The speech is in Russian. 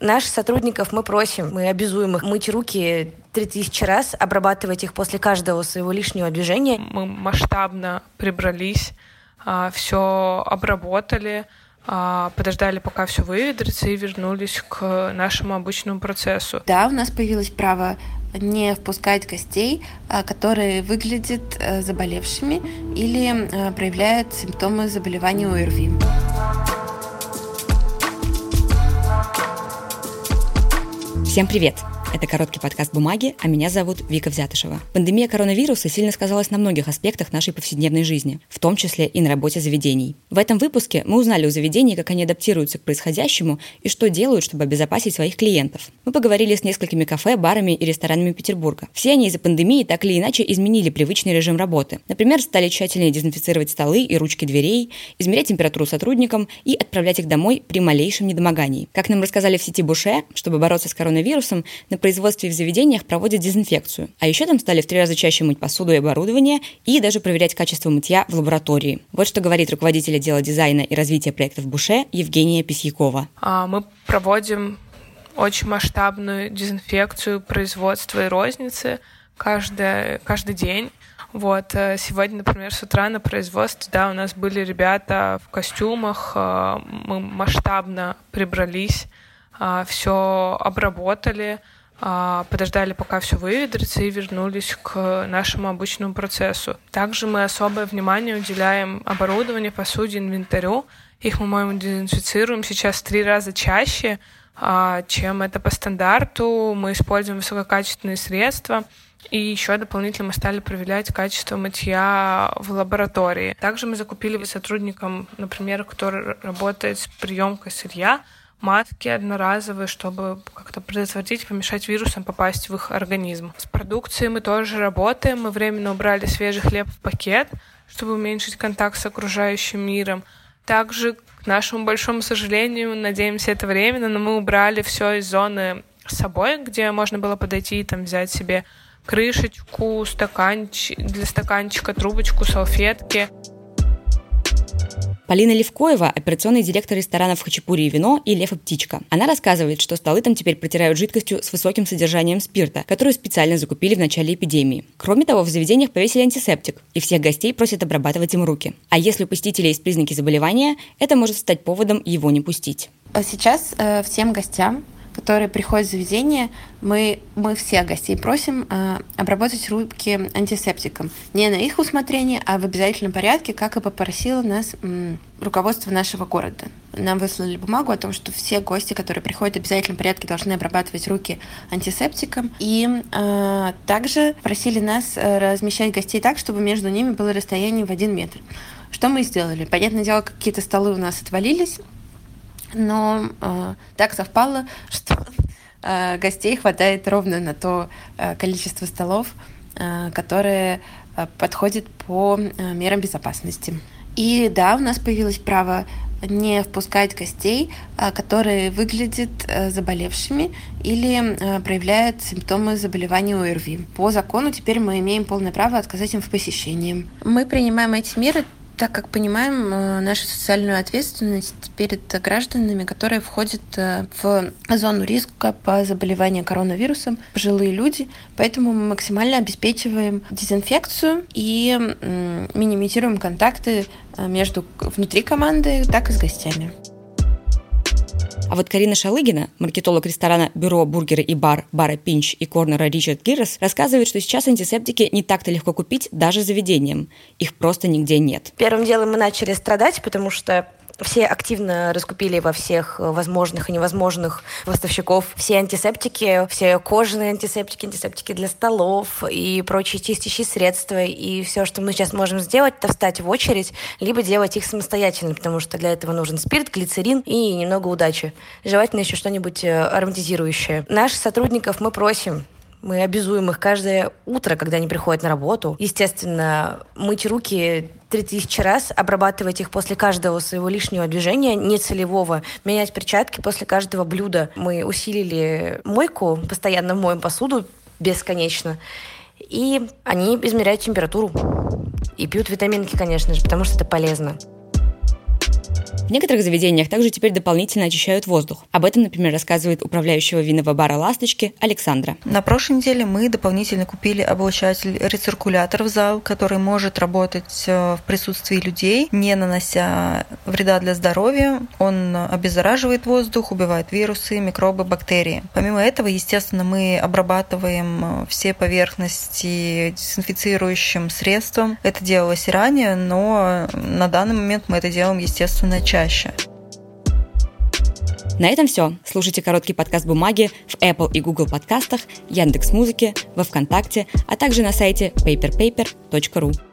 Наших сотрудников мы просим, мы обязуем их мыть руки 3000 раз, обрабатывать их после каждого своего лишнего движения. Мы масштабно прибрались, а, все обработали, а, подождали, пока все выветрится, и вернулись к нашему обычному процессу. Да, у нас появилось право не впускать гостей, а, которые выглядят э, заболевшими или э, проявляют симптомы заболевания ОРВИ. Всем привет! Это короткий подкаст «Бумаги», а меня зовут Вика Взятышева. Пандемия коронавируса сильно сказалась на многих аспектах нашей повседневной жизни, в том числе и на работе заведений. В этом выпуске мы узнали у заведений, как они адаптируются к происходящему и что делают, чтобы обезопасить своих клиентов. Мы поговорили с несколькими кафе, барами и ресторанами Петербурга. Все они из-за пандемии так или иначе изменили привычный режим работы. Например, стали тщательнее дезинфицировать столы и ручки дверей, измерять температуру сотрудникам и отправлять их домой при малейшем недомогании. Как нам рассказали в сети Буше, чтобы бороться с коронавирусом, на на производстве и в заведениях проводят дезинфекцию. А еще там стали в три раза чаще мыть посуду и оборудование и даже проверять качество мытья в лаборатории. Вот что говорит руководитель отдела дизайна и развития проектов Буше Евгения Письякова. А, мы проводим очень масштабную дезинфекцию производства и розницы каждый, каждый день. Вот, э, сегодня, например, с утра на производстве, да, у нас были ребята в костюмах, э, мы масштабно прибрались, э, все обработали, подождали, пока все выветрится, и вернулись к нашему обычному процессу. Также мы особое внимание уделяем оборудованию, посуде, инвентарю. Их мы, моему дезинфицируем сейчас три раза чаще, а, чем это по стандарту. Мы используем высококачественные средства. И еще дополнительно мы стали проверять качество мытья в лаборатории. Также мы закупили сотрудникам, например, кто работает с приемкой сырья, маски одноразовые, чтобы как-то предотвратить, помешать вирусам попасть в их организм. С продукцией мы тоже работаем. Мы временно убрали свежий хлеб в пакет, чтобы уменьшить контакт с окружающим миром. Также, к нашему большому сожалению, надеемся, это временно, но мы убрали все из зоны с собой, где можно было подойти и там взять себе крышечку, стаканчик, для стаканчика, трубочку, салфетки. Полина Левкоева – операционный директор ресторанов «Хачапури и вино» и «Лев и птичка». Она рассказывает, что столы там теперь протирают жидкостью с высоким содержанием спирта, которую специально закупили в начале эпидемии. Кроме того, в заведениях повесили антисептик, и всех гостей просят обрабатывать им руки. А если у посетителей есть признаки заболевания, это может стать поводом его не пустить. А сейчас э, всем гостям которые приходят в заведение, мы, мы всех гостей просим э, обработать руки антисептиком. Не на их усмотрение, а в обязательном порядке, как и попросило нас э, руководство нашего города. Нам выслали бумагу о том, что все гости, которые приходят в обязательном порядке, должны обрабатывать руки антисептиком. И э, также просили нас э, размещать гостей так, чтобы между ними было расстояние в один метр. Что мы сделали? Понятное дело, какие-то столы у нас отвалились, но э, так совпало, что э, гостей хватает ровно на то э, количество столов, э, которые э, подходит по э, мерам безопасности. И да, у нас появилось право не впускать гостей, э, которые выглядят э, заболевшими или э, проявляют симптомы заболевания ОРВИ. По закону теперь мы имеем полное право отказать им в посещении. Мы принимаем эти меры так как понимаем э, нашу социальную ответственность перед гражданами, которые входят э, в зону риска по заболеванию коронавирусом, пожилые люди, поэтому мы максимально обеспечиваем дезинфекцию и минимизируем контакты э, между внутри команды, так и с гостями. А вот Карина Шалыгина, маркетолог ресторана «Бюро бургеры и бар» бара «Пинч» и корнера «Ричард Гиррес», рассказывает, что сейчас антисептики не так-то легко купить даже заведением. Их просто нигде нет. Первым делом мы начали страдать, потому что все активно раскупили во всех возможных и невозможных поставщиков все антисептики, все кожаные антисептики, антисептики для столов и прочие чистящие средства. И все, что мы сейчас можем сделать, это встать в очередь, либо делать их самостоятельно, потому что для этого нужен спирт, глицерин и немного удачи. Желательно еще что-нибудь э, ароматизирующее. Наших сотрудников мы просим мы обязуем их каждое утро, когда они приходят на работу. Естественно, мыть руки 3000 раз, обрабатывать их после каждого своего лишнего движения, нецелевого, менять перчатки после каждого блюда. Мы усилили мойку, постоянно моем посуду бесконечно. И они измеряют температуру. И пьют витаминки, конечно же, потому что это полезно. В некоторых заведениях также теперь дополнительно очищают воздух. Об этом, например, рассказывает управляющего винного бара «Ласточки» Александра. На прошлой неделе мы дополнительно купили облачатель-рециркулятор в зал, который может работать э, в присутствии людей, не нанося вреда для здоровья. Он обеззараживает воздух, убивает вирусы, микробы, бактерии. Помимо этого, естественно, мы обрабатываем э, все поверхности дезинфицирующим средством. Это делалось и ранее, но на данный момент мы это делаем, естественно, чаще чаще. На этом все. Слушайте короткий подкаст «Бумаги» в Apple и Google подкастах, Яндекс.Музыке, во Вконтакте, а также на сайте paperpaper.ru.